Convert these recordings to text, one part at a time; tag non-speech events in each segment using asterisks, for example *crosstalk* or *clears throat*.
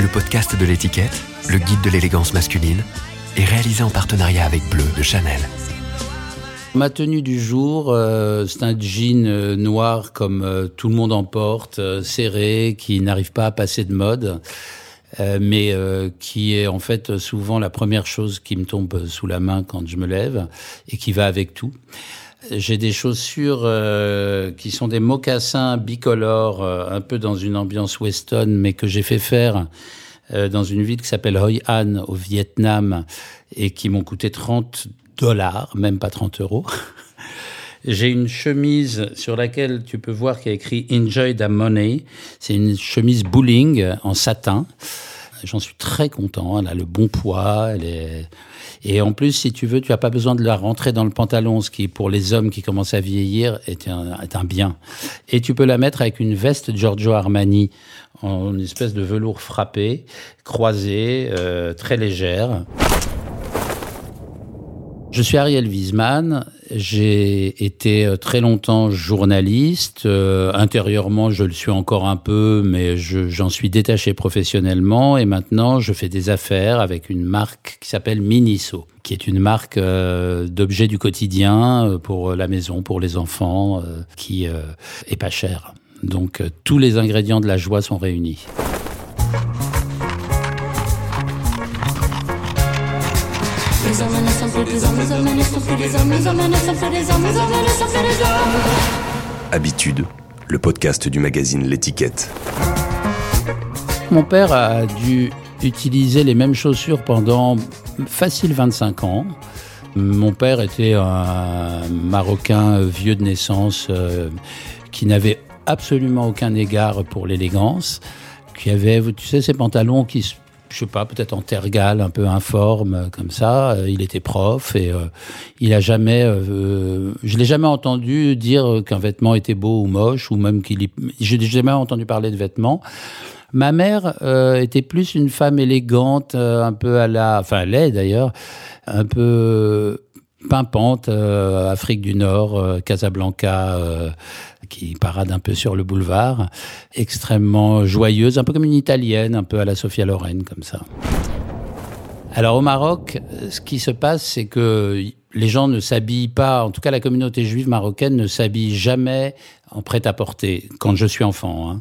Le podcast de l'étiquette, le guide de l'élégance masculine, est réalisé en partenariat avec Bleu de Chanel. Ma tenue du jour, euh, c'est un jean euh, noir comme euh, tout le monde en porte, serré, qui n'arrive pas à passer de mode, mais qui est en fait souvent la première chose qui me tombe sous la main quand je me lève et qui va avec tout. J'ai des chaussures qui sont des mocassins bicolores, un peu dans une ambiance western, mais que j'ai fait faire dans une ville qui s'appelle Hoi An au Vietnam et qui m'ont coûté 30 dollars, même pas 30 euros. *laughs* J'ai une chemise sur laquelle tu peux voir qu'il y a écrit Enjoy the Money. C'est une chemise bowling en satin. J'en suis très content. Elle a le bon poids. Elle est... Et en plus, si tu veux, tu n'as pas besoin de la rentrer dans le pantalon, ce qui, pour les hommes qui commencent à vieillir, est un, est un bien. Et tu peux la mettre avec une veste Giorgio Armani en une espèce de velours frappé, croisé, euh, très légère. Je suis Ariel Wiesman. J'ai été euh, très longtemps journaliste. Euh, intérieurement, je le suis encore un peu, mais j'en suis détaché professionnellement. Et maintenant, je fais des affaires avec une marque qui s'appelle Miniso, qui est une marque euh, d'objets du quotidien pour la maison, pour les enfants, qui est pas cher. Donc, tous les ingrédients de la joie sont réunis. Habitude, le podcast du magazine L'étiquette. Mon père a dû utiliser les mêmes chaussures pendant facile 25 ans. Mon père était un Marocain vieux de naissance euh, qui n'avait absolument aucun égard pour l'élégance, qui avait, tu sais, ces pantalons qui je sais pas, peut-être en tergale, un peu informe, euh, comme ça. Euh, il était prof et euh, il a jamais, je l'ai jamais entendu dire qu'un vêtement était beau ou moche, ou même qu'il, je n'ai jamais entendu parler de vêtements. Ma mère était plus une femme élégante, un peu à la, enfin elle est d'ailleurs, un peu pimpante, Afrique du Nord, Casablanca qui parade un peu sur le boulevard, extrêmement joyeuse, un peu comme une italienne, un peu à la Sophia Loren, comme ça. Alors au Maroc, ce qui se passe, c'est que les gens ne s'habillent pas, en tout cas la communauté juive marocaine ne s'habille jamais en prêt-à-porter, quand je suis enfant. Hein.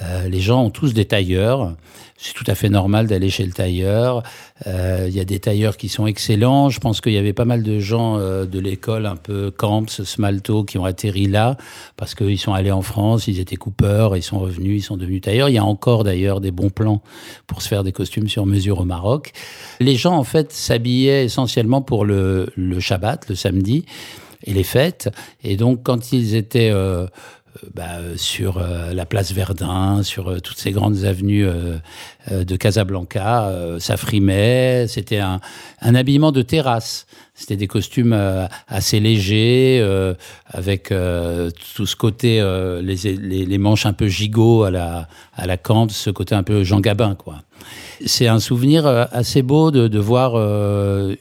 Euh, les gens ont tous des tailleurs. C'est tout à fait normal d'aller chez le tailleur. Euh, il y a des tailleurs qui sont excellents. Je pense qu'il y avait pas mal de gens euh, de l'école un peu Camps, Smalto, qui ont atterri là parce qu'ils sont allés en France, ils étaient coupeurs, ils sont revenus, ils sont devenus tailleurs. Il y a encore d'ailleurs des bons plans pour se faire des costumes sur mesure au Maroc. Les gens en fait s'habillaient essentiellement pour le, le Shabbat, le samedi et les fêtes. Et donc quand ils étaient euh, bah, sur euh, la place Verdun, sur euh, toutes ces grandes avenues de Casablanca, ça frimait. C'était un, un, habillement de terrasse. C'était des costumes assez légers, avec tout ce côté, les, les, les, manches un peu gigot à la, à la camp, ce côté un peu Jean Gabin, quoi. C'est un souvenir assez beau de, de voir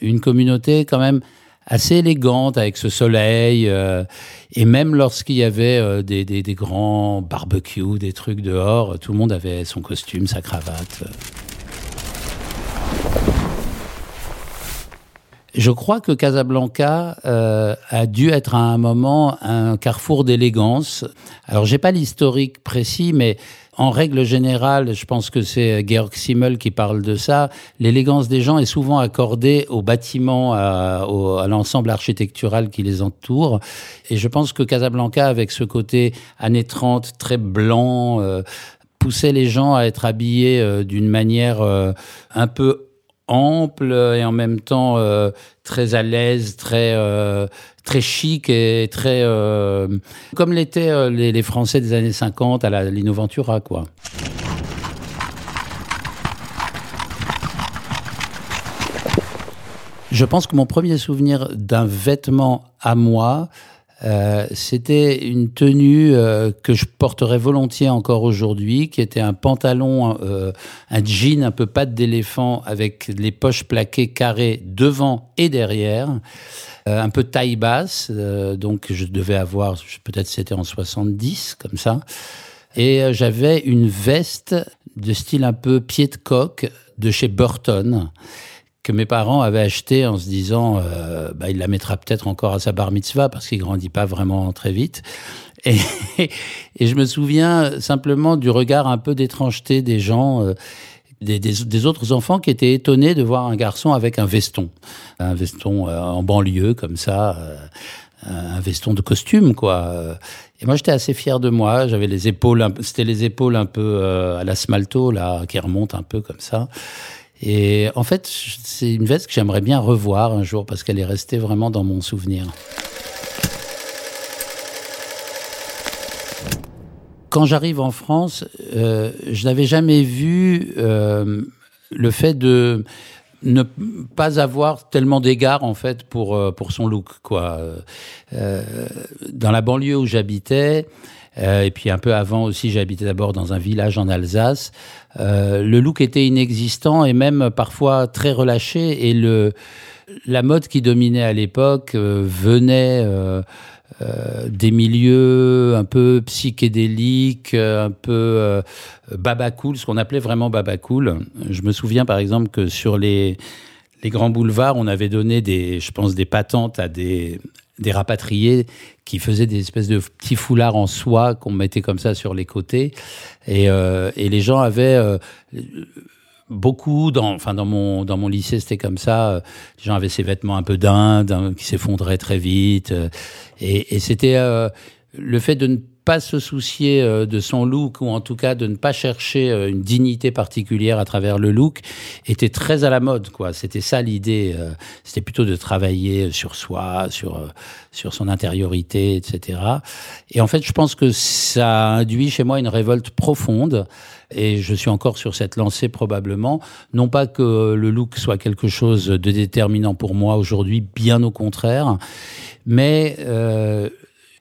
une communauté quand même assez élégante avec ce soleil. Euh, et même lorsqu'il y avait euh, des, des, des, grands barbecues, des trucs dehors, tout le monde avait son costume, sa cravate. Je crois que Casablanca euh, a dû être à un moment un carrefour d'élégance. Alors j'ai pas l'historique précis, mais en règle générale, je pense que c'est Georg Simmel qui parle de ça, l'élégance des gens est souvent accordée aux bâtiments, à, l'ensemble architectural qui les entoure. Et je pense que Casablanca, avec ce côté années 30, très blanc, euh, poussait les gens à être habillés euh, d'une manière euh, un peu ample et en même temps euh, très à l'aise, très euh, très chic et très euh, comme l'étaient les, les, Français des années 50 à Lino Ventura quoi. Je pense que mon premier souvenir d'un vêtement à moi, euh, c'était une tenue euh, que je porterais volontiers encore aujourd'hui, qui était un pantalon, euh, un jean un peu patte d'éléphant avec les poches plaquées carrées devant et derrière, un peu taille basse, donc je devais avoir, peut-être c'était en 70, comme ça. Et euh, j'avais une veste de style un peu pied de coq de chez Burton que mes parents avaient acheté en se disant euh, bah, il la mettra peut-être encore à sa bar mitzvah parce qu'il grandit pas vraiment très vite. Et, *laughs* et je me souviens simplement du regard un peu d'étrangeté des gens. Euh, des, des, autres enfants qui étaient étonnés de voir un garçon avec un veston, un veston euh, en banlieue comme ça, euh, un veston de costume quoi. Et moi j'étais assez fier de moi. J'avais les épaules, c'était les épaules un peu à la smalto là, qui remontent un peu comme ça. Et en fait, c'est une veste que j'aimerais bien revoir un jour parce qu'elle est restée vraiment dans mon souvenir. Quand j'arrive en France, euh, je n'avais jamais vu euh, le fait de ne pas avoir tellement d'égards en fait pour euh, pour son look quoi. Dans la banlieue où j'habitais, euh, et puis un peu avant aussi, j'habitais d'abord dans un village en Alsace. Euh, le look était inexistant et même parfois très relâché. Et le, la mode qui dominait à l'époque euh, venait des milieux un peu psychédéliques, un peu baba cool, ce qu'on appelait vraiment baba cool. Je me souviens par exemple que sur les les grands boulevards, on avait donné des, je pense, des patentes à des, des rapatriés qui faisaient des espèces de petits foulards en soie qu'on mettait comme ça sur les côtés. Et, euh, et les gens avaient euh, beaucoup, dans, enfin dans mon, dans mon lycée c'était comme ça, euh, les gens avaient ces vêtements un peu d'Inde hein, qui s'effondraient très vite. Et, et c'était euh, le fait de ne pas se soucier euh, de son look ou en tout cas de ne pas chercher euh, une dignité particulière à travers le look était très à la mode quoi c'était ça l'idée euh, c'était plutôt de travailler sur soi sur sur son intériorité etc et en fait je pense que ça a induit chez moi une révolte profonde et je suis encore sur cette lancée probablement. Non pas que le look soit quelque chose de déterminant pour moi aujourd'hui, bien au contraire, mais euh,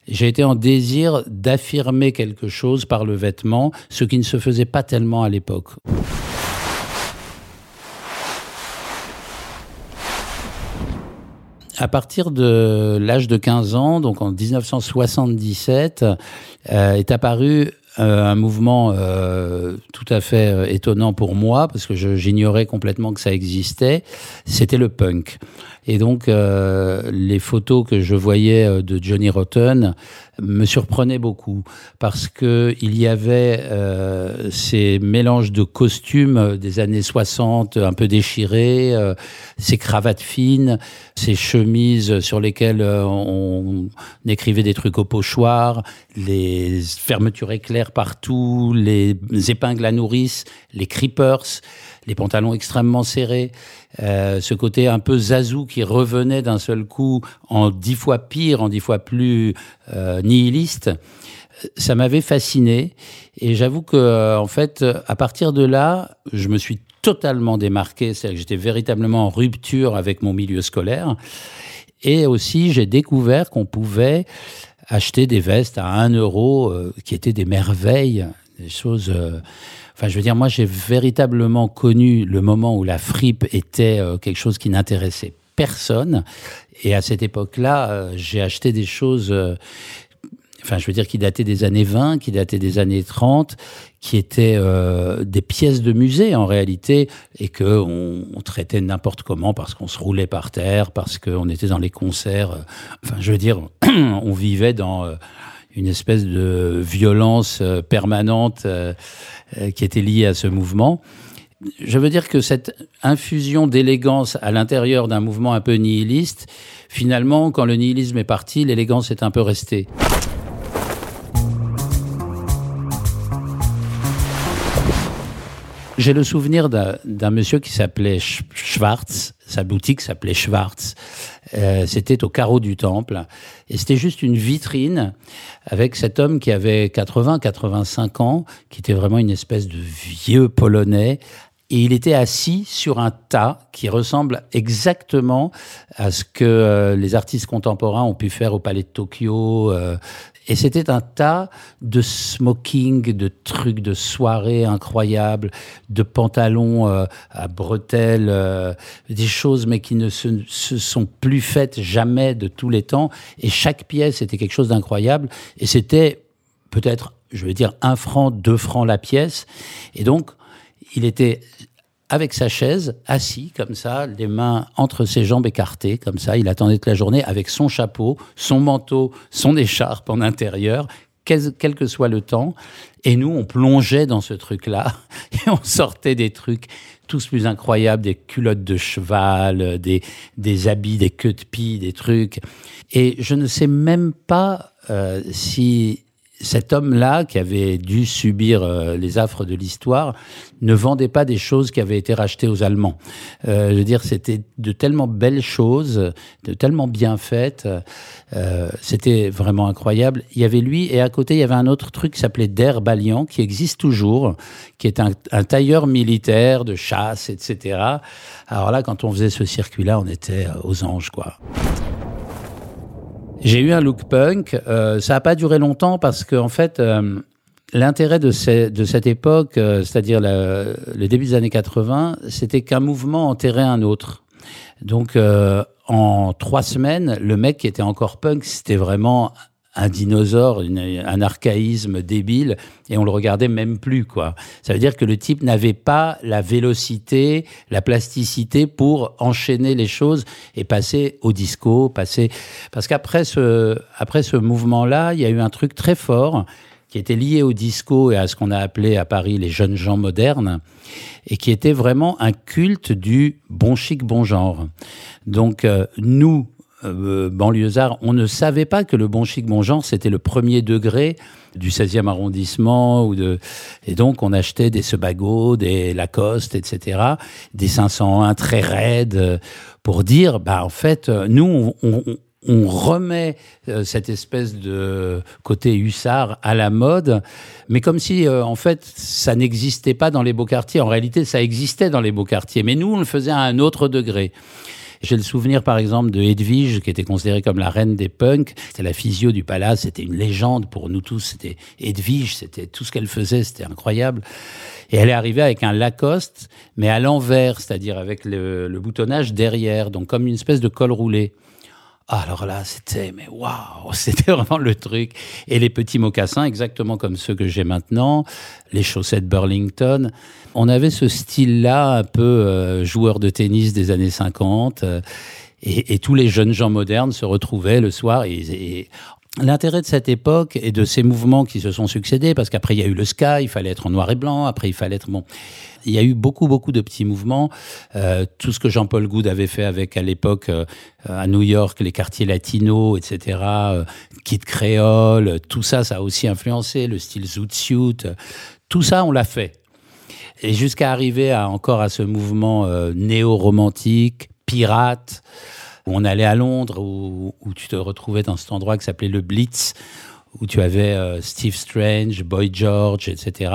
j'ai été en désir d'affirmer quelque chose par le vêtement, ce qui ne se faisait pas tellement à l'époque. À partir de l'âge de 15 ans, donc en 1977, euh, est apparu euh, un mouvement euh, tout à fait euh, étonnant pour moi parce que j'ignorais complètement que ça existait. C'était le punk. Et donc euh, les photos que je voyais euh, de Johnny Rotten me surprenaient beaucoup parce que il y avait ces mélanges de costumes des années 60 un peu déchirés, ces cravates fines, ces chemises sur lesquelles on, on écrivait des trucs au pochoir, les fermetures éclairs partout, les épingles à nourrice, les creepers les pantalons extrêmement serrés, euh, ce côté un peu zazou qui revenait d'un seul coup en dix fois pire, en dix fois plus euh, nihiliste, ça m'avait fasciné. Et j'avoue que, euh, en fait, à partir de là, je me suis totalement démarqué, c'est-à-dire que j'étais véritablement en rupture avec mon milieu scolaire. Et aussi, j'ai découvert qu'on pouvait acheter des vestes à un euro euh, qui étaient des merveilles, des choses. Euh, Enfin, je veux dire, moi, j'ai véritablement connu le moment où la fripe était euh, quelque chose qui n'intéressait personne. Et à cette époque-là, euh, j'ai acheté des choses, euh, enfin, je veux dire, qui dataient des années 20, qui dataient des années 30, qui étaient des pièces de musée en réalité, et que on, traitait n'importe comment parce qu'on se roulait par terre, parce qu'on était dans les concerts. enfin, je veux dire, *clears throat* on vivait dans une espèce de violence euh, permanente euh, euh, qui était liée à ce mouvement. Je veux dire que cette infusion d'élégance à l'intérieur d'un mouvement un peu nihiliste, finalement, quand le nihilisme est parti, l'élégance est un peu restée. J'ai le souvenir d'un monsieur qui s'appelait Schwartz, sa boutique s'appelait Schwartz, euh, c'était au carreau du temple, et c'était juste une vitrine avec cet homme qui avait 80-85 ans, qui était vraiment une espèce de vieux polonais, et il était assis sur un tas qui ressemble exactement à ce que euh, les artistes contemporains ont pu faire au Palais de Tokyo, euh, et c'était un tas de smoking, de trucs de soirée incroyables, de pantalons euh, à bretelles, euh, des choses mais qui ne se, se, sont plus faites jamais de tous les temps. Et chaque pièce était quelque chose d'incroyable. Et c'était peut-être je vais dire, un franc, deux francs la pièce. Et donc, il était avec sa chaise, assis comme ça, les mains entre ses jambes écartées, comme ça. Il attendait toute la journée avec son chapeau, son manteau, son écharpe en intérieur, quel, que soit le temps. Et nous, on plongeait dans ce truc-là *laughs* et on sortait des trucs tous plus incroyables, des culottes de cheval, des, des habits, des queues de pie, des trucs. Et je ne sais même pas euh, si cet homme-là, qui avait dû subir euh, les affres de l'histoire, ne vendait pas des choses qui avaient été rachetées aux Allemands. Euh, je veux dire, c'était de tellement belles choses, de tellement bien faites. Euh, c'était vraiment incroyable. Il y avait lui, et à côté, il y avait un autre truc qui s'appelait Der Balian, qui existe toujours, qui est un, un tailleur militaire de chasse, etc. Alors là, quand on faisait ce circuit-là, on était aux anges, quoi. J'ai eu un look punk. Euh, ça n'a pas duré longtemps parce que en fait, euh, l'intérêt de, cette époque, euh, c'est-à-dire le début des années 80, c'était qu'un mouvement enterrait un autre. Donc, en trois semaines, le mec qui était encore punk, c'était vraiment un dinosaure, un archaïsme débile, et on le regardait même plus, quoi. Ça veut dire que le type n'avait pas la vélocité, la plasticité pour enchaîner les choses et passer au disco, passer. Parce qu'après ce, après ce mouvement-là, il y a eu un truc très fort qui était lié au disco et à ce qu'on a appelé à Paris les jeunes gens modernes, et qui était vraiment un culte du bon chic, bon genre. Donc euh, nous, euh, on ne savait pas que le bon chic, bon genre, c'était le premier degré du 16e arrondissement. Ou de... Et donc, on achetait des Sebago, des Lacoste, etc., des 501 très raides, euh, pour dire, bah, en fait, euh, nous, on, on remet cette espèce de côté hussard à la mode, mais comme si en fait ça n'existait pas dans les beaux quartiers. En réalité, ça existait dans les beaux quartiers, mais nous on le faisait à un autre degré. J'ai le souvenir, par exemple, de Edwige, qui était considérée comme la reine des punks. C'était la physio du palace, c'était une légende pour nous tous. C'était Edwige, c'était tout ce qu'elle faisait, c'était incroyable. Et elle est arrivée avec un Lacoste, mais à l'envers, c'est-à-dire avec le, le boutonnage derrière, donc comme une espèce de col roulé. Ah, alors là, c'était, mais waouh, *laughs* c'était vraiment le truc. Et les petits mocassins, exactement comme ceux que j'ai maintenant, les chaussettes Burlington. On avait ce style-là, un peu euh, joueur de tennis des années 50. Euh, et, tous les jeunes gens modernes se retrouvaient le soir. Et, L'intérêt de cette époque et de ces mouvements qui se sont succédés, parce qu'après il y a eu le ska, il fallait être en noir et blanc, après il fallait être bon. Il y a eu beaucoup beaucoup de petits mouvements. Euh, tout ce que Jean-Paul Goud avait fait avec à l'époque à New York les quartiers latinos, etc. Euh, Kid Créole, tout ça, ça a aussi influencé le style zoot suit. Tout ça, on l'a fait. Et jusqu'à arriver à encore à ce mouvement euh, néo-romantique, pirate où on allait à Londres, où, tu te retrouvais dans cet endroit qui s'appelait le Blitz, où tu avais euh, Steve Strange, Boy George, etc.,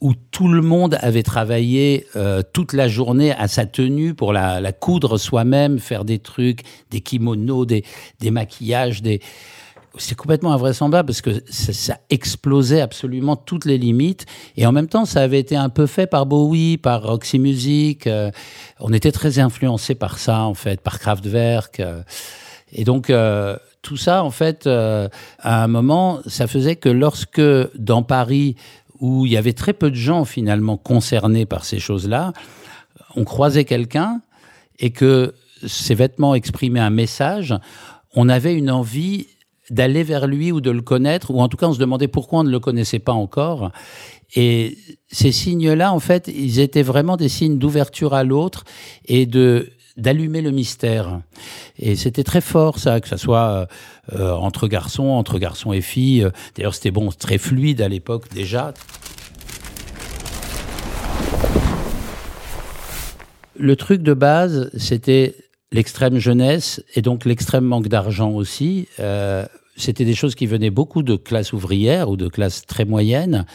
où tout le monde avait travaillé euh, toute la journée à sa tenue pour la, la coudre soi-même, faire des trucs, des kimonos, des, des maquillages, des c'est complètement invraisemblable parce que ça, explosait absolument toutes les limites. Et en même temps, ça avait été un peu fait par Bowie, par Roxy Music. Euh, on était très influencé par ça, en fait, par Kraftwerk. Euh. et donc, euh, tout ça, en fait, à un moment, ça faisait que lorsque, dans Paris, où il y avait très peu de gens finalement concernés par ces choses-là, on croisait quelqu'un et que ses vêtements exprimaient un message, on avait une envie d'aller vers lui ou de le connaître, ou en tout cas on se demandait pourquoi on ne le connaissait pas encore. Et ces signes-là, en fait, ils étaient vraiment des signes d'ouverture à l'autre et de d'allumer le mystère. Et c'était très fort ça, que ça soit euh, entre garçons, entre garçons et filles. D'ailleurs, c'était bon, très fluide à l'époque déjà. Le truc de base, c'était l'extrême jeunesse et donc l'extrême manque d'argent aussi. Euh, c'était des choses qui venaient beaucoup de classes ouvrières ou de classes très moyennes.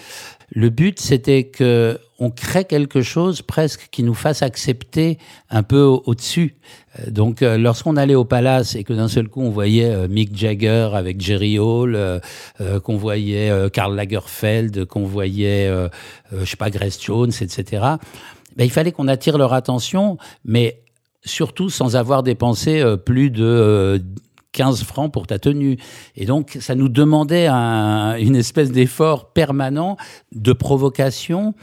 Le but, c'était que on crée quelque chose presque qui nous fasse accepter un peu au-dessus. Euh, donc, euh, lorsqu'on allait au Palace et que d'un seul coup on voyait euh, Mick Jagger avec Jerry Hall, qu'on voyait Karl Lagerfeld, qu'on voyait, je sais pas, Grace Jones, etc. Ben, il fallait qu'on attire leur attention, mais surtout sans avoir dépensé plus de 15 francs pour ta tenue. Et donc, ça nous demandait une espèce d'effort permanent de provocation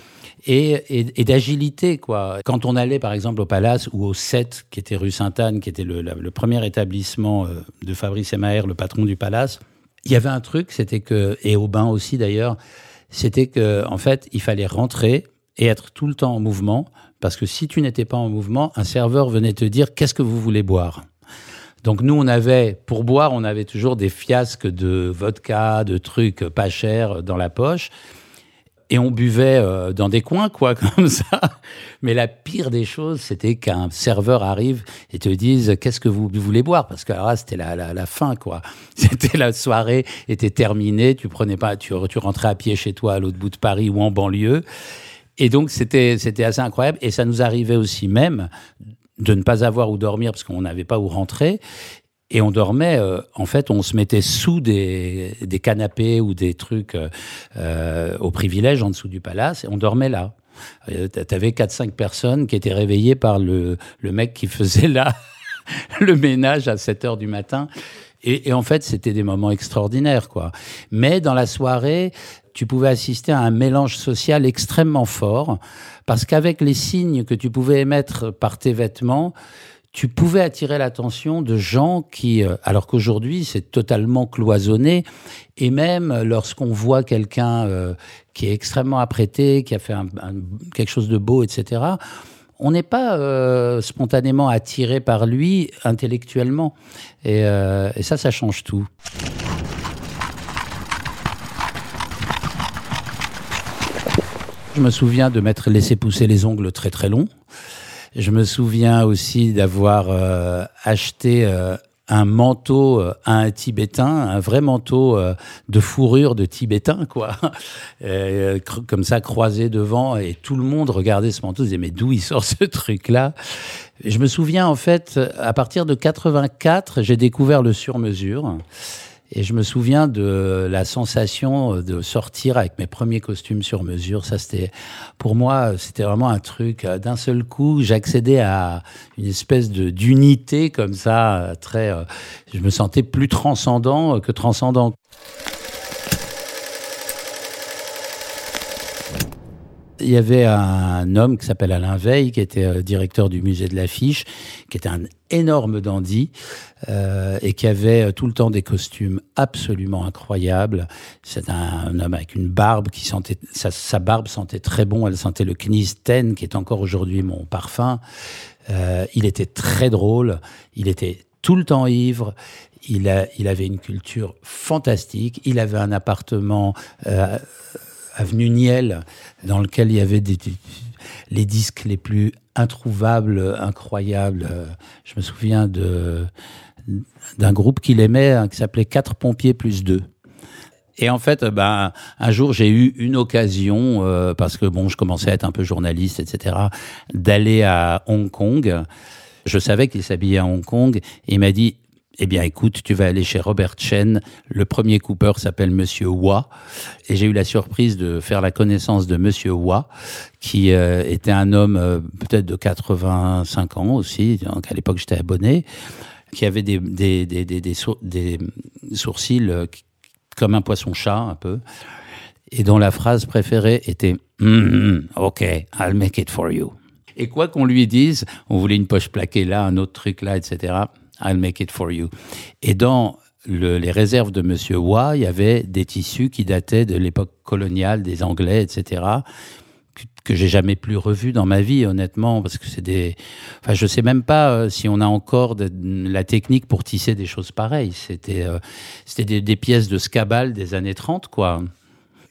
et, d'agilité, quoi. Quand on allait, par exemple, au Palace ou au 7, qui était rue Sainte-Anne, qui était le, premier établissement euh, de Fabrice Emaer, le patron du Palace, il y avait un truc, c'était que, et au bain aussi d'ailleurs, c'était que, en fait, il fallait rentrer et être tout le temps en mouvement, parce que si tu n'étais pas en mouvement, un serveur venait te dire qu'est-ce que vous voulez boire? Donc nous, on avait, pour boire, on avait toujours des fiasques de vodka, de trucs pas chers dans la poche. Et on buvait euh, dans des coins, quoi, *laughs* comme ça. Mais la pire des choses, c'était qu'un serveur arrive et te dise qu'est-ce que vous voulez boire, parce que là, c'était la, fin, quoi. *laughs* C'était la soirée était terminée, tu prenais pas, tu, tu rentrais à pied chez toi à l'autre bout de Paris ou en banlieue. Et donc c'était c'était assez incroyable. Et ça nous arrivait aussi même de ne pas avoir où dormir parce qu'on n'avait pas où rentrer. Et on dormait, euh, en fait, on se mettait sous des, des canapés ou des trucs euh, euh au privilège en dessous du palace, et on dormait là. Euh, T'avais 4-5 personnes qui étaient réveillées par le, le mec qui faisait là *laughs* le ménage à 7 heures du matin. Et, et en fait, c'était des moments extraordinaires, quoi. Mais dans la soirée, tu pouvais assister à un mélange social extrêmement fort, parce qu'avec les signes que tu pouvais émettre par tes vêtements, tu pouvais attirer l'attention de gens qui, euh, alors qu'aujourd'hui c'est totalement cloisonné, et même lorsqu'on voit quelqu'un euh, qui est extrêmement apprêté, qui a fait quelque chose de beau, etc., on n'est pas euh, spontanément attiré par lui intellectuellement. Et, et ça, ça change tout. Je me souviens de m'être laissé pousser les ongles très très longs. Je me souviens aussi d'avoir euh, acheté euh, un manteau euh, à un Tibétain, un vrai manteau de fourrure de Tibétain, quoi, *laughs* comme ça croisé devant, et tout le monde regardait ce manteau, disait mais d'où il sort ce truc-là? Je me souviens en fait, à partir de 84, j'ai découvert le sur-mesure. Et je me souviens de la sensation de sortir avec mes premiers costumes sur mesure. Ça, c'était, pour moi, c'était vraiment un truc. Euh, d'un seul coup, j'accédais à une espèce de d'unité comme ça, très. Euh, je me sentais plus transcendant que transcendant. Il y avait un homme qui s'appelle Alain Veil, qui était euh, directeur du musée de l'affiche, qui était un énorme dandy euh, et qui avait euh, tout le temps des costumes absolument incroyables. C'est un, homme avec une barbe qui sentait, sa, barbe sentait très bon. Elle sentait le Knies Ten, qui est encore aujourd'hui mon parfum. il était très drôle. Il était tout le temps ivre. Il avait une culture fantastique. Il avait un appartement avenue Niel, dans lequel il y avait des, les disques les plus introuvables, incroyables. Je me souviens de d'un groupe qu'il aimait, hein, qui s'appelait Quatre pompiers plus deux. Et en fait, ben, un jour, j'ai eu une occasion, euh, parce que bon, je commençais à être un peu journaliste, etc., d'aller à Hong Kong. Je savais qu'il s'habillait à Hong Kong, et il m'a dit, eh bien, écoute, tu vas aller chez Robert Chen. Le premier Cooper s'appelle Monsieur Wa. Et j'ai eu la surprise de faire la connaissance de Monsieur Wa, qui euh, était un homme euh, peut-être de 85 ans aussi. Donc, à l'époque, j'étais abonné, qui avait des sourcils euh, comme un poisson-chat, un peu. Et dont la phrase préférée était mm OK, I'll make it for you. Et quoi qu'on lui dise, on voulait une poche plaquée là, un autre truc là, etc. I'll make it for you. Et dans les réserves de Monsieur Wa, il y avait des tissus qui dataient de l'époque coloniale des Anglais, etc que, j'ai jamais plus revus dans ma vie, honnêtement, parce que c'est des. Enfin, je sais même pas euh, si on a encore de, la technique pour tisser des choses pareilles. C'était, euh, c'était des, pièces de scabal des années 30, quoi.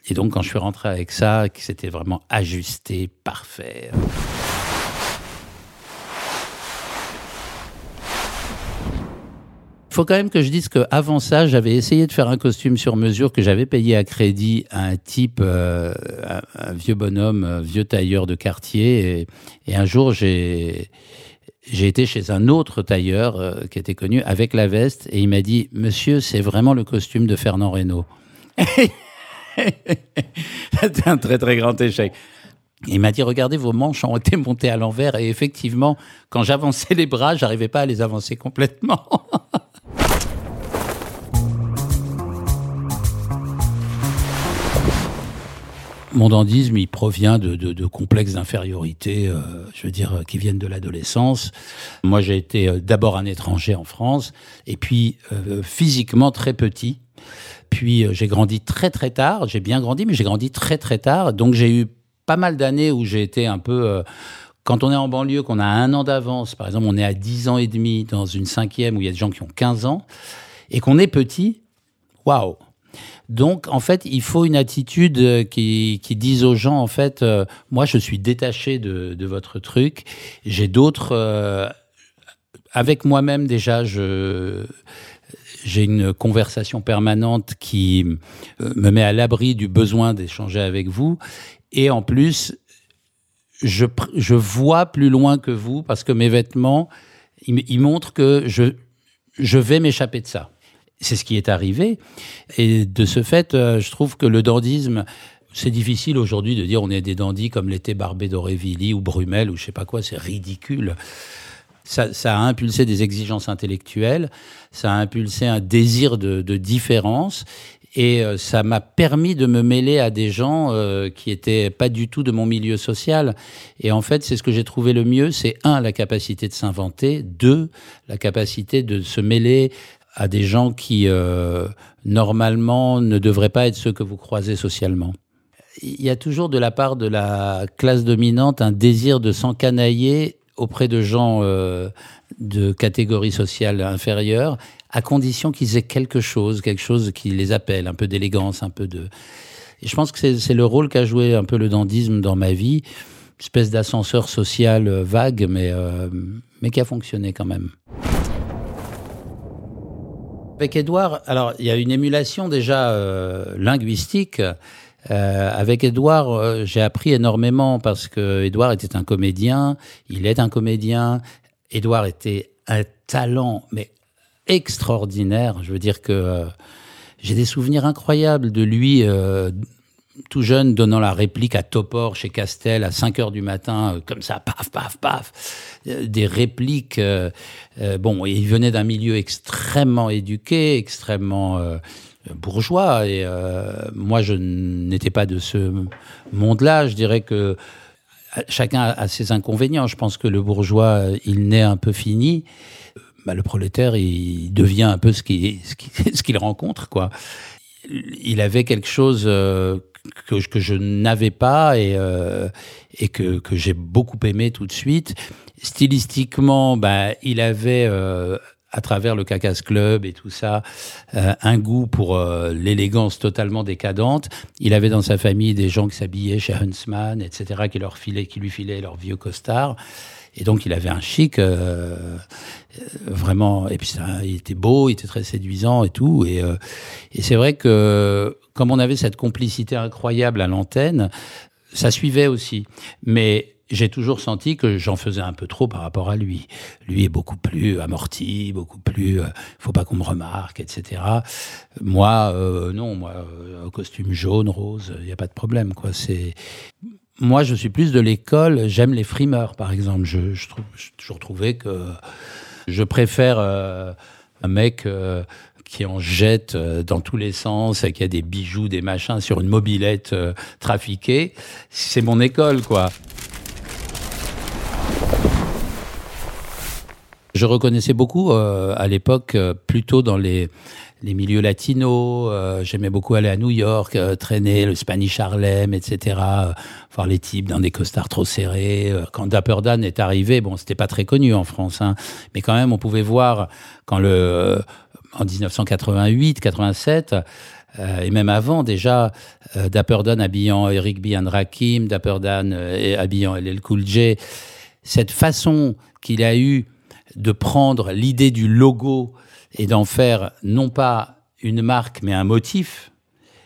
Et donc, quand je suis rentré avec ça, c'était vraiment ajusté, parfait. Faut quand même que je dise qu'avant ça, j'avais essayé de faire un costume sur mesure que j'avais payé à crédit à un type, euh, un, vieux bonhomme, vieux tailleur de quartier. Et, un jour, j'ai j'ai été chez un autre tailleur euh, qui était connu avec la veste et il m'a dit Monsieur, c'est vraiment le costume de Fernand Reynaud. *laughs* C'était un très très grand échec. Il m'a dit Regardez, vos manches ont été montées à l'envers et effectivement, quand j'avançais les bras, j'arrivais pas à les avancer complètement. *laughs* mon dandisme, il provient de, de, de complexes d'infériorité, euh, je veux dire, qui viennent de l'adolescence. Moi, j'ai été euh, d'abord un étranger en France, et puis euh, physiquement très petit. Puis j'ai grandi très très tard. J'ai bien grandi, mais j'ai grandi très très tard. Donc j'ai eu pas mal d'années où j'ai été un peu quand on est en banlieue, qu'on a un an d'avance, par exemple, on est à 10 ans et demi dans une cinquième où il y a des gens qui ont 15 ans, et qu'on est petit, waouh donc, en fait, il faut une attitude euh, qui, qui dise aux gens, en fait, euh, moi, je suis détaché de, de votre truc. J'ai d'autres. Euh, avec moi-même, déjà, je. J'ai une conversation permanente qui me met à l'abri du besoin d'échanger avec vous. Et en plus, je, je vois plus loin que vous parce que mes vêtements, ils, ils montrent que je, je vais m'échapper de ça. C'est ce qui est arrivé. Et de ce fait, euh, je trouve que le dandisme, c'est difficile aujourd'hui de dire on est des dandys comme l'était Barbé d'Aurevilly ou Brumel ou je sais pas quoi, c'est ridicule. Ça, a impulsé des exigences intellectuelles, ça a impulsé un désir de, différence et euh, ça m'a permis de me mêler à des gens euh, qui étaient pas du tout de mon milieu social. Et en fait, c'est ce que j'ai trouvé le mieux, c'est un, la capacité de s'inventer, deux, la capacité de se mêler à des gens qui, euh, normalement, ne devraient pas être ceux que vous croisez socialement. Il y a toujours de la part de la classe dominante un désir de s'encanailler auprès de gens euh, de catégorie sociale inférieure, à condition qu'ils aient quelque chose, quelque chose qui les appelle, un peu d'élégance, un peu de... Et je pense que c'est le rôle qu'a joué un peu le dandisme dans ma vie, espèce d'ascenseur social vague, mais, euh, mais qui a fonctionné quand même. Avec Edouard, alors il y a une émulation déjà euh, linguistique. Euh, avec Edouard, euh, j'ai appris énormément parce que Edouard était un comédien, il est un comédien. Edouard était un talent, mais extraordinaire. Je veux dire que j'ai des souvenirs incroyables de lui tout jeune donnant la réplique à Topor chez Castel à 5 heures du matin, euh, comme ça, paf, paf, paf, euh, des répliques. Euh, bon, il venait d'un milieu extrêmement éduqué, extrêmement bourgeois, et moi, je n'étais pas de ce monde-là. Je dirais que chacun a ses inconvénients. Je pense que le bourgeois, il naît un peu fini. Bah, le prolétaire, il devient un peu ce qu'il *laughs* ce qu'il rencontre, quoi. Il avait quelque chose que, que je n'avais pas et, euh, et que, que j'ai beaucoup aimé tout de suite. Stylistiquement, ben, il avait, euh, à travers le Cacas Club et tout ça, euh, un goût pour euh, l'élégance totalement décadente. Il avait dans sa famille des gens qui s'habillaient chez Huntsman, etc., qui, leur filaient, qui lui filaient leurs vieux costards. Et donc, il avait un chic euh, vraiment. Et puis, ça, il était beau, il était très séduisant et tout. Et, euh, et c'est vrai que, comme on avait cette complicité incroyable à l'antenne, ça suivait aussi. Mais j'ai toujours senti que j'en faisais un peu trop par rapport à lui. Lui est beaucoup plus amorti, beaucoup plus. Euh, faut pas qu'on me remarque, etc. Moi, euh, non, moi, euh, costume jaune, rose, il n'y a pas de problème, quoi. C'est moi, je suis plus de l'école. J'aime les frimeurs, par exemple. Je, je j'ai toujours trouvé que je préfère euh, un mec euh, qui en jette euh, dans tous les sens, qui a des bijoux, des machins sur une mobilette trafiquée. C'est mon école, quoi. Je reconnaissais beaucoup à l'époque, plutôt dans les les milieux latinos. Euh, j'aimais beaucoup aller à New York, euh, traîner le Spanish Harlem, etc. Euh, voir les types dans des costards trop serrés. quand Dapper Dan est arrivé, bon, c'était pas très connu en France, hein, mais quand même, on pouvait voir quand le en 1988, 87. et même avant déjà, Dapper Dan habillant Eric B. Rakim, Dapper Dan habillant LL Cool J, cette façon qu'il a eu de prendre l'idée du logo et d'en faire non pas une marque, mais un motif.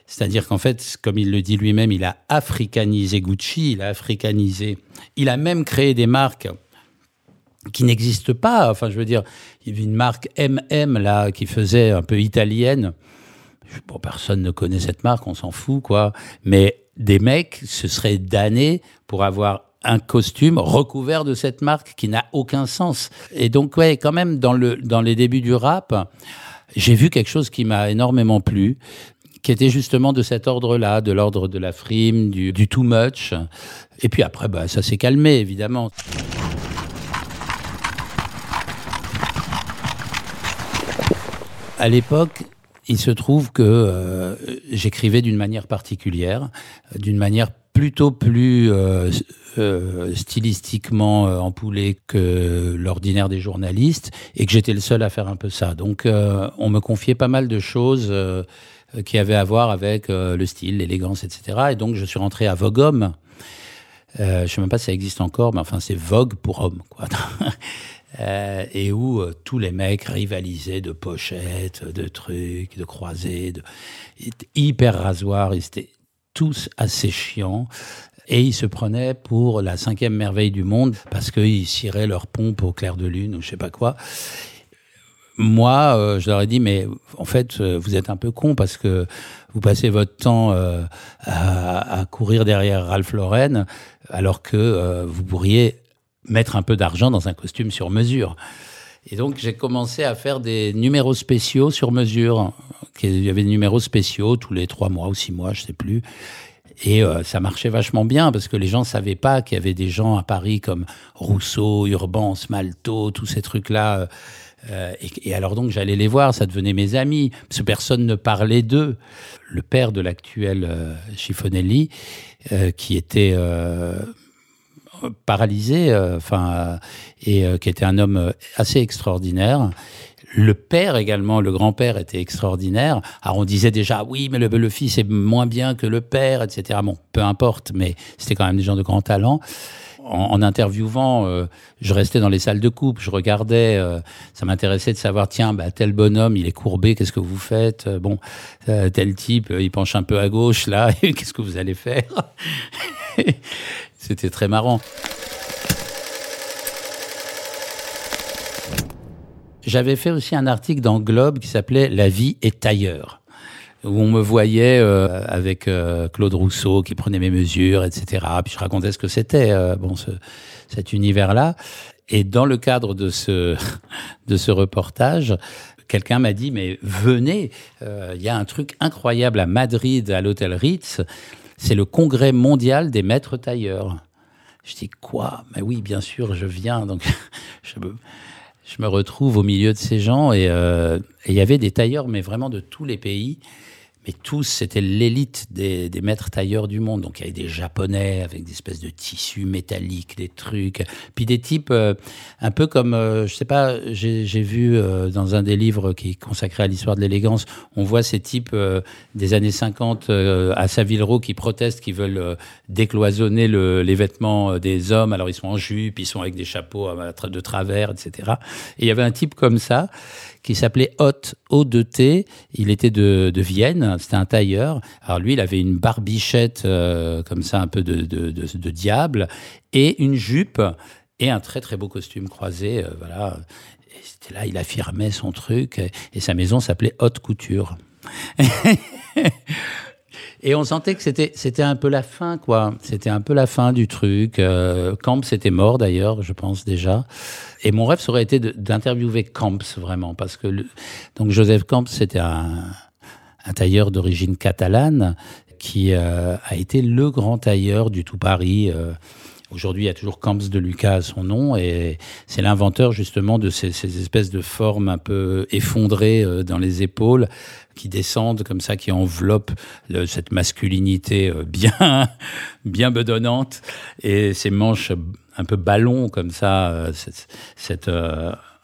C'est-à-dire qu'en fait, comme il le dit lui-même, il a africanisé Gucci, il a africanisé. Il a même créé des marques qui n'existent pas. Enfin, je veux dire, il y avait une marque MM, là, qui faisait un peu italienne. Bon, personne ne connaît cette marque, on s'en fout, quoi. Mais des mecs se seraient damnés pour avoir un costume recouvert de cette marque qui n'a aucun sens. Et donc, ouais, quand même, dans, le, dans les débuts du rap, j'ai vu quelque chose qui m'a énormément plu, qui était justement de cet ordre-là, de l'ordre de la frime, du, du too much. Et puis après, bah, ça s'est calmé, évidemment. À l'époque, il se trouve que euh, j'écrivais d'une manière particulière, d'une manière plutôt plus euh, euh, stylistiquement empoulée que l'ordinaire des journalistes, et que j'étais le seul à faire un peu ça. Donc on me confiait pas mal de choses qui avaient à voir avec le style, l'élégance, etc. Et donc je suis rentré à Vogue Homme. je sais même pas si ça existe encore, mais enfin c'est Vogue pour homme, quoi. *laughs* Euh, et où euh, tous les mecs rivalisaient de pochettes, de trucs, de croisés, de... hyper rasoirs, ils étaient tous assez chiants. Et ils se prenaient pour la cinquième merveille du monde parce qu'ils ciraient leur pompe au clair de lune ou je sais pas quoi. Moi, euh, je leur ai dit, mais en fait, vous êtes un peu con parce que vous passez votre temps à, à, courir derrière Ralph Lauren alors que vous pourriez mettre un peu d'argent dans un costume sur mesure. Et donc j'ai commencé à faire des numéros spéciaux sur mesure. Il y avait des numéros spéciaux tous les trois mois ou six mois, je sais plus. Et euh, ça marchait vachement bien parce que les gens savaient pas qu'il y avait des gens à Paris comme Rousseau, Urban, Smalto, tous ces trucs-là. Euh, et, et, alors donc j'allais les voir, ça devenait mes amis, parce que personne ne parlait d'eux. Le père de l'actuel euh, Chiffonelli, euh, qui était paralysé, euh, enfin, euh, et euh, qui était un homme assez extraordinaire. Le père également, le grand-père était extraordinaire. Alors on disait déjà, oui, mais le, fils est moins bien que le père, etc. Bon, peu importe, mais c'était quand même des gens de grand talent. En, interviewant, je restais dans les salles de coupe, je regardais, ça m'intéressait de savoir, tiens, bah, tel bonhomme, il est courbé, qu'est-ce que vous faites? Bon, tel type, il penche un peu à gauche, là, *laughs* qu'est-ce que vous allez faire? *laughs* C'était très marrant. J'avais fait aussi un article dans Globe qui s'appelait La vie est ailleurs où on me voyait euh, avec euh, Claude Rousseau qui prenait mes mesures, etc. Puis je racontais ce que c'était, euh, bon, ce, cet univers-là. Et dans le cadre de ce *laughs* reportage, quelqu'un m'a dit mais venez, il y a un truc incroyable à Madrid, à l'hôtel Ritz c'est le congrès mondial des maîtres tailleurs. Je dis quoi? Mais oui, bien sûr, je viens. Donc, *laughs* je me, je me retrouve au milieu de ces gens euh, et il y avait des tailleurs, mais vraiment de tous les pays. Et tous, c'était l'élite des, des, maîtres tailleurs du monde. Donc il y avait des Japonais avec des espèces de tissus métalliques, des trucs. Puis des types euh, un peu comme, euh, je sais pas, j'ai vu euh, dans un des livres qui est consacré à l'histoire de l'élégance, on voit ces types des années 50 à Savile qui protestent, qui veulent décloisonner le, les vêtements des hommes. Alors ils sont en jupe, ils sont avec des chapeaux de travers, etc. Et il y avait un type comme ça qui s'appelait Ott, O-D-T. Il était de, de Vienne, c'était un tailleur. Alors lui, il avait une barbichette euh, comme ça, un peu de, de, de, diable, et une jupe, et un très très beau costume croisé. Euh, voilà. Et c'était là, il affirmait son truc, et sa maison s'appelait Haute Couture. *laughs* Et on sentait que c'était c'était un peu la fin, quoi. C'était un peu la fin du truc. Euh, Camps était mort d'ailleurs, je pense déjà. Et mon rêve, aurait été d'interviewer Camps vraiment, parce que donc Joseph Camps, c'était un, un tailleur d'origine catalane qui euh, a été le grand tailleur du tout Paris. Euh, Aujourd'hui, il y a toujours Camps de Lucas à son nom, et c'est l'inventeur justement de ces, ces, espèces de formes un peu effondrées euh, dans les épaules, qui descendent comme ça, qui enveloppent cette masculinité euh, bien, *laughs* bien bedonnante, et ces manches un peu ballon comme ça, euh, cette, cette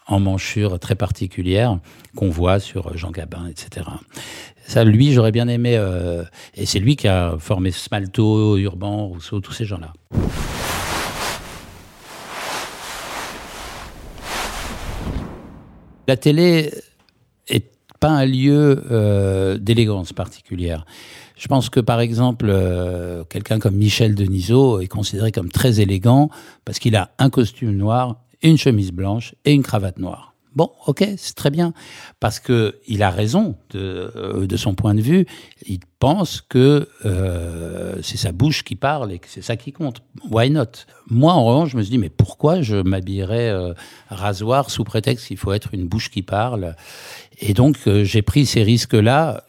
emmanchure très particulière qu'on voit sur Jean Gabin, etc. Ça, lui, j'aurais bien aimé, et c'est lui qui a formé Smalto, Urban, Rousseau, tous ces gens-là. La télé pas un lieu euh, d'élégance particulière. Je pense que par exemple, euh, quelqu'un comme Michel Denisot est considéré comme très élégant parce qu'il a un costume noir, une chemise blanche et une cravate noire. Bon, ok, c'est très bien, parce que il a raison de, euh, de son point de vue. Il pense que c'est sa bouche qui parle et que c'est ça qui compte. Why not? Moi, en revanche, je me suis dit, mais pourquoi je m'habillerais rasoir sous prétexte qu'il faut être une bouche qui parle? Et donc, j'ai pris ces risques-là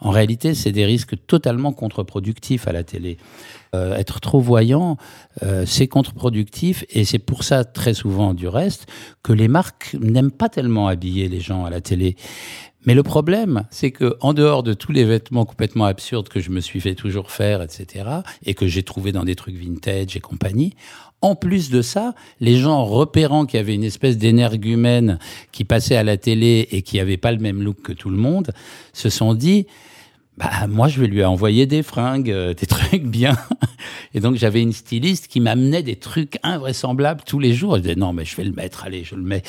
En réalité, c'est des risques totalement contre-productifs à la télé. Euh, être trop voyant, euh, c'est contre-productif et c'est pour ça, très souvent du reste, que les marques n'aiment pas tellement habiller les gens à la télé. Mais le problème, c'est que en dehors de tous les vêtements complètement absurdes que je me suis fait toujours faire, etc., et que j'ai trouvé dans des trucs vintage et compagnie, en plus de ça, les gens repérant qu'il y avait une espèce d'énergumène qui passait à la télé et qui avait pas le même look que tout le monde, se sont dit, bah moi je vais lui envoyer des fringues, euh, des *laughs* trucs bien. Et donc j'avais une styliste qui m'amenait des trucs invraisemblables tous les jours. Je disais non mais je vais le mettre, allez je le mets.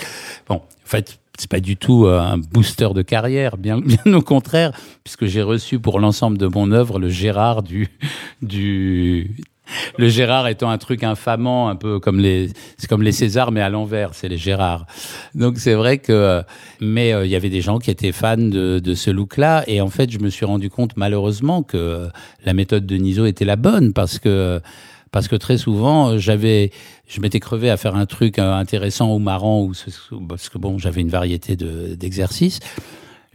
Bon, en fait c'est pas du tout euh, un booster de carrière, bien, *laughs* bien au contraire, puisque j'ai reçu pour l'ensemble de mon œuvre le Gérard du du le Gérard étant un truc infamant, un peu comme les, c'est comme les Césars, mais à l'envers, c'est les Gérards. Donc c'est vrai que, mais euh, il y avait des gens qui étaient fans de, de ce look-là, et en fait, je me suis rendu compte malheureusement que la méthode de Niso était la bonne parce que parce que très souvent j'avais je m'étais crevé à faire un truc euh, intéressant ou marrant ou parce que bon j'avais une variété de d'exercices.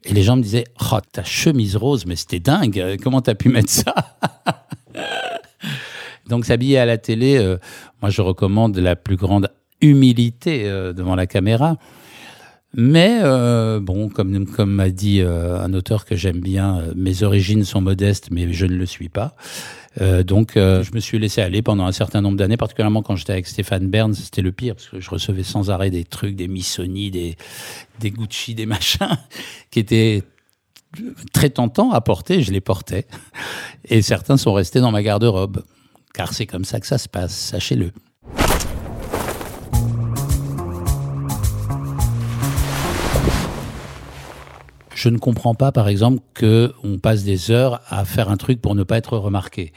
Et les gens me disaient oh ta chemise rose mais c'était dingue. Comment t'as pu mettre ça *laughs* donc s'habiller à la télé, euh, moi je recommande la plus grande humilité euh, devant la caméra. Mais euh, bon, comme comme m'a dit un auteur que j'aime bien, mes origines sont modestes, mais je ne le suis pas. donc je me suis laissé aller pendant un certain nombre d'années, particulièrement quand j'étais avec Stéphane Bern, c'était le pire parce que je recevais sans arrêt des trucs, des Missoni, des des Gucci, des machins *laughs* qui étaient très tentants à porter. Je les portais et certains sont restés dans ma garde-robe car c'est comme ça que ça se passe, sachez-le. Je ne comprends pas, par exemple, qu'on passe des heures à faire un truc pour ne pas être remarqué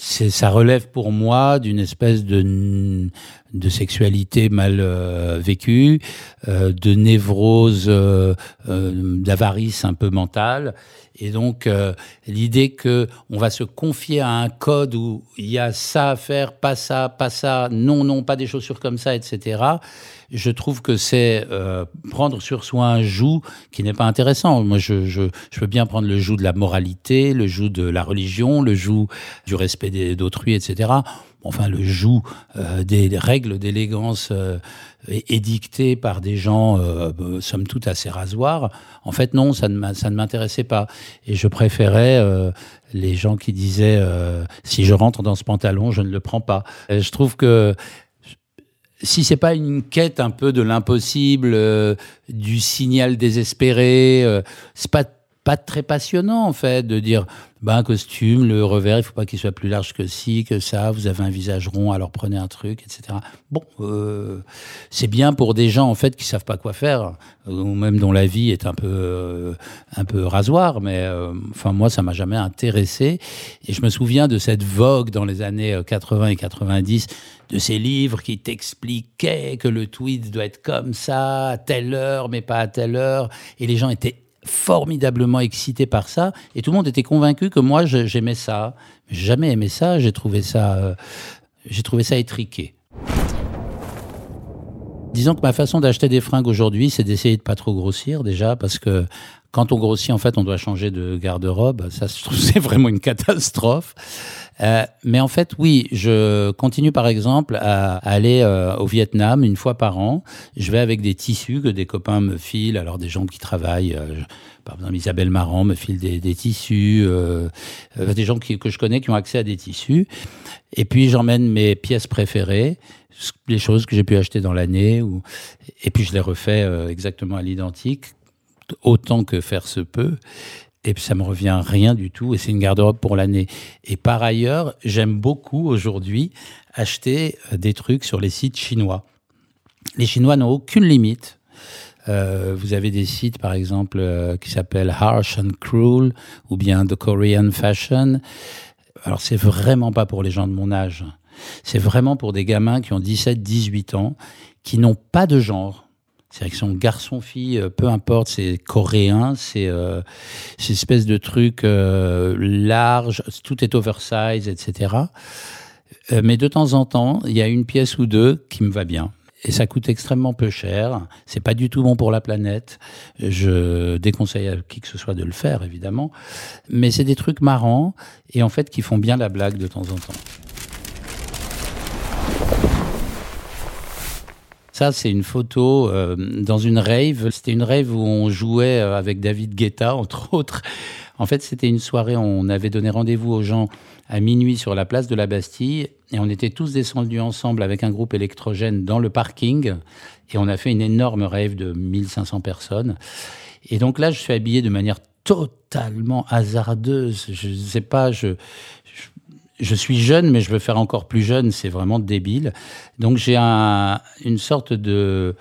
ça relève pour moi d'une espèce de, de sexualité mal euh, vécue, euh, de névrose, euh, d'avarice un peu mentale. Et donc l'idée que on va se confier à un code où il y a ça à faire, pas ça, pas ça, non, non, pas des chaussures comme ça, etc je trouve que c'est euh, prendre sur soi un joug qui n'est pas intéressant. Moi, je, je, peux bien prendre le joug de la moralité, le joug de la religion, le joug du respect d'autrui, etc. Enfin, le joug euh, des, règles d'élégance euh, édictées par des gens, euh, somme toute, assez rasoirs. En fait, non, ça ne, m'intéressait pas. Et je préférais euh, les gens qui disaient si je rentre dans ce pantalon, je ne le prends pas. Et je trouve que si c'est pas une quête un peu de l'impossible, euh, du signal désespéré, euh, c'est pas pas très passionnant en fait de dire ben un costume le revers il faut pas qu'il soit plus large que ci que ça vous avez un visage rond alors prenez un truc etc bon euh, c'est bien pour des gens en fait qui savent pas quoi faire ou même dont la vie est un peu euh, un peu rasoir mais euh, enfin moi ça m'a jamais intéressé. Et je me souviens de cette vogue dans les années 80 et 90 de ces livres qui t'expliquaient que le tweet doit être comme ça à telle heure mais pas à telle heure et les gens étaient formidablement excité par ça et tout le monde était convaincu que moi j'aimais ça. J'ai jamais aimé ça, j'ai trouvé ça, euh, j'ai trouvé ça étriqué. Disons que ma façon d'acheter des fringues aujourd'hui, c'est d'essayer de pas trop grossir déjà, parce que quand on grossit, en fait, on doit changer de garde-robe. Ça, c'est vraiment une catastrophe. Euh, mais en fait, oui, je continue par exemple à, aller euh, au Vietnam une fois par an. Je vais avec des tissus que des copains me filent, alors des gens qui travaillent. Euh, par exemple, Isabelle Marant me file des, des tissus, euh, euh, des gens qui, que je connais qui ont accès à des tissus. Et puis j'emmène mes pièces préférées, les choses que j'ai pu acheter dans l'année, ou, et puis je les refais exactement à l'identique, autant que faire se peut et ça me revient rien du tout et c'est une garde-robe pour l'année. Et par ailleurs, j'aime beaucoup aujourd'hui acheter euh, des trucs sur les sites chinois. Les Chinois n'ont aucune limite. Euh, vous avez des sites, par exemple, euh, qui s'appellent Harsh and Cruel ou bien The Korean Fashion. Alors, c'est vraiment pas pour les gens de mon âge. C'est vraiment pour des gamins qui ont 17, 18 ans, qui n'ont pas de genre c'est-à-dire que son garçon-fille, euh, peu importe, c'est coréen, c'est euh, une espèce de truc euh, large, tout est oversize, etc. Euh, mais de temps en temps, il y a une pièce ou deux qui me va bien. et ça coûte extrêmement peu cher. C'est pas du tout bon pour la planète. Je déconseille à qui que ce soit de le faire, évidemment. Mais c'est des trucs marrants et en fait qui font bien la blague de temps en temps. Ça, c'est une photo euh, dans une rave. C'était une rave où on jouait euh, avec David Guetta, *laughs* entre autres. En fait, c'était une soirée, on avait donné rendez-vous aux gens à minuit sur la place de la Bastille et on était tous descendus ensemble avec un groupe électrogène dans le parking et on a fait une énorme rave de 1500 personnes. Et donc là, je suis habillé de manière totalement hasardeuse. Je ne sais pas, je, je suis jeune, mais je veux faire encore plus jeune, c'est vraiment débile. Donc j'ai un, une sorte de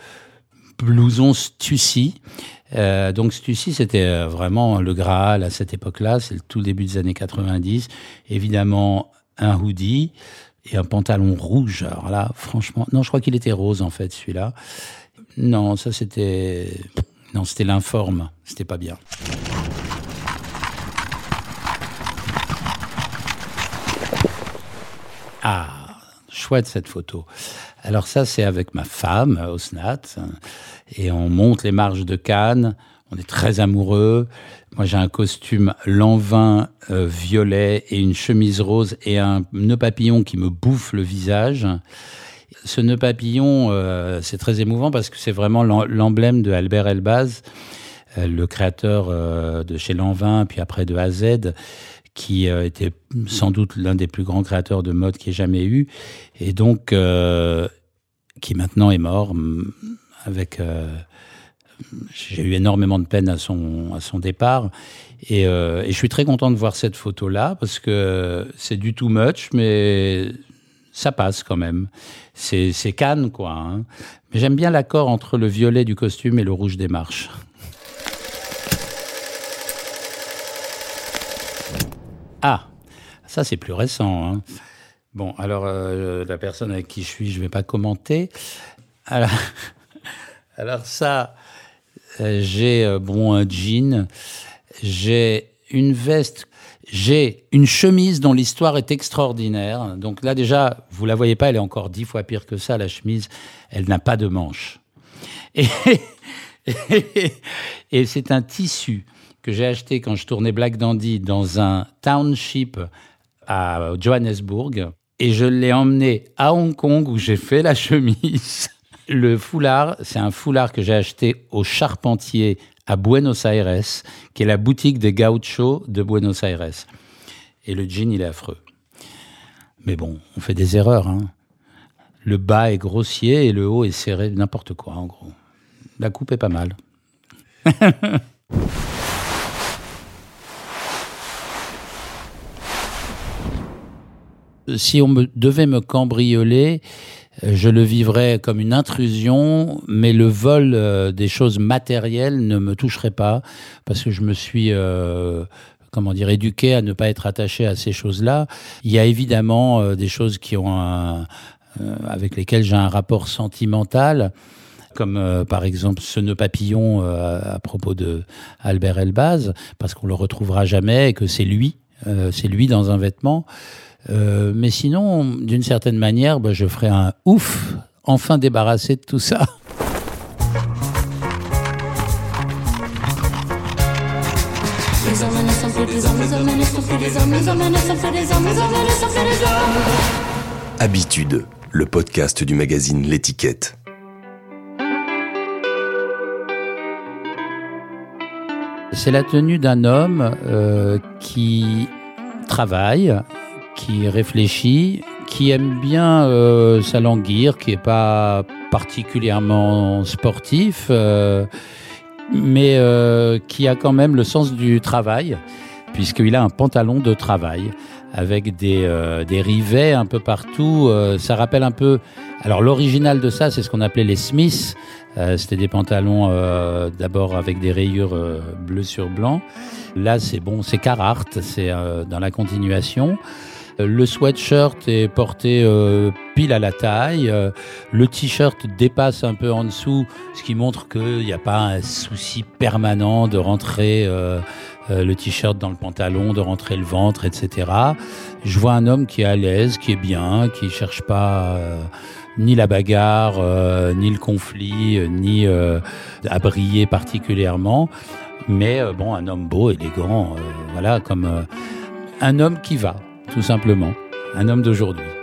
blouson Stussy. Euh, donc Stussy, c'était euh, vraiment le Graal à cette époque-là, c'est le tout début des années 90. Évidemment, un hoodie et un pantalon rouge. Alors là, franchement, non, je crois qu'il était rose en fait, celui-là. Non, ça c'était... Non, c'était l'informe, c'était pas bien. Ah, chouette cette photo. Alors ça, c'est avec ma femme, Osnat, et on monte les marches de Cannes. On est très amoureux. Moi, j'ai un costume lanvin euh, violet et une chemise rose et un nœud papillon qui me bouffe le visage. Ce nœud papillon, euh, c'est très émouvant parce que c'est vraiment l'emblème de Albert Elbaz, euh, le créateur de chez Lanvin, puis après de AZ qui euh, était sans doute l'un des plus grands créateurs de mode qui ait jamais eu, et donc euh, qui maintenant est mort avec. Euh, j'ai eu énormément de peine à son à son départ, et, je suis très content de voir cette photo là parce que c'est du too much, mais ça passe quand même. C'est c'est Cannes quoi. Hein. Mais j'aime bien l'accord entre le violet du costume et le rouge des marches. Ah, ça c'est plus récent. Hein. Bon, alors euh, la personne avec qui je suis, je ne vais pas commenter. *laughs* Alors, ça, euh, j'ai euh, bon un jean, j'ai une veste, j'ai une chemise dont l'histoire est extraordinaire. Donc là déjà, vous la voyez pas, elle est encore dix fois pire que ça. La chemise, elle n'a pas de manches. Et, *laughs* et c'est un tissu que j'ai acheté quand je tournais Black Dandy dans un township à Johannesburg. Et je l'ai emmené à Hong Kong où j'ai fait la chemise. *laughs* Le foulard, c'est un foulard que j'ai acheté au Charpentier à Buenos Aires, qui est la boutique des gauchos de Buenos Aires. Et le jean, il est affreux. Mais bon, on fait des erreurs. Hein. Le bas est grossier et le haut est serré, n'importe quoi en gros. La coupe est pas mal. *laughs* si on me, devait me cambrioler, euh, je le vivrais comme une intrusion, mais le vol euh, des choses matérielles ne me toucherait pas parce que je me suis euh, comment dire éduqué à ne pas être attaché à ces choses-là. Il y a évidemment des choses qui ont un, avec lesquelles j'ai un rapport sentimental comme par exemple ce nœud papillon à propos de Albert Elbaz, parce qu'on le retrouvera jamais et que c'est lui, c'est lui dans un vêtement. Euh, mais sinon, d'une certaine manière, bah, je ferai un ouf, enfin débarrassé de tout ça. Habitude, le podcast du magazine L'étiquette. C'est la tenue d'un homme euh, qui travaille, qui réfléchit, qui aime bien euh, s'alanguir, qui n'est pas particulièrement sportif, euh, mais euh, qui a quand même le sens du travail, puisqu'il a un pantalon de travail avec des, euh, des rivets un peu partout. Euh, ça rappelle un peu... Alors l'original de ça, c'est ce qu'on appelait les Smiths. C'était des pantalons d'abord avec des rayures bleues sur blanc. Là, c'est bon, c'est Carhartt, c'est dans la continuation. Le sweatshirt est porté euh, pile à la taille. Euh, le t-shirt dépasse un peu en dessous, ce qui montre qu'il n'y a pas un souci permanent de rentrer euh, le t-shirt dans le pantalon, de rentrer le ventre, etc. Je vois un homme qui est à l'aise, qui est bien, qui cherche pas ni la bagarre, euh, ni le conflit, ni à briller particulièrement. Mais bon, un homme beau, élégant, voilà, comme un homme qui va, tout simplement. Un homme d'aujourd'hui.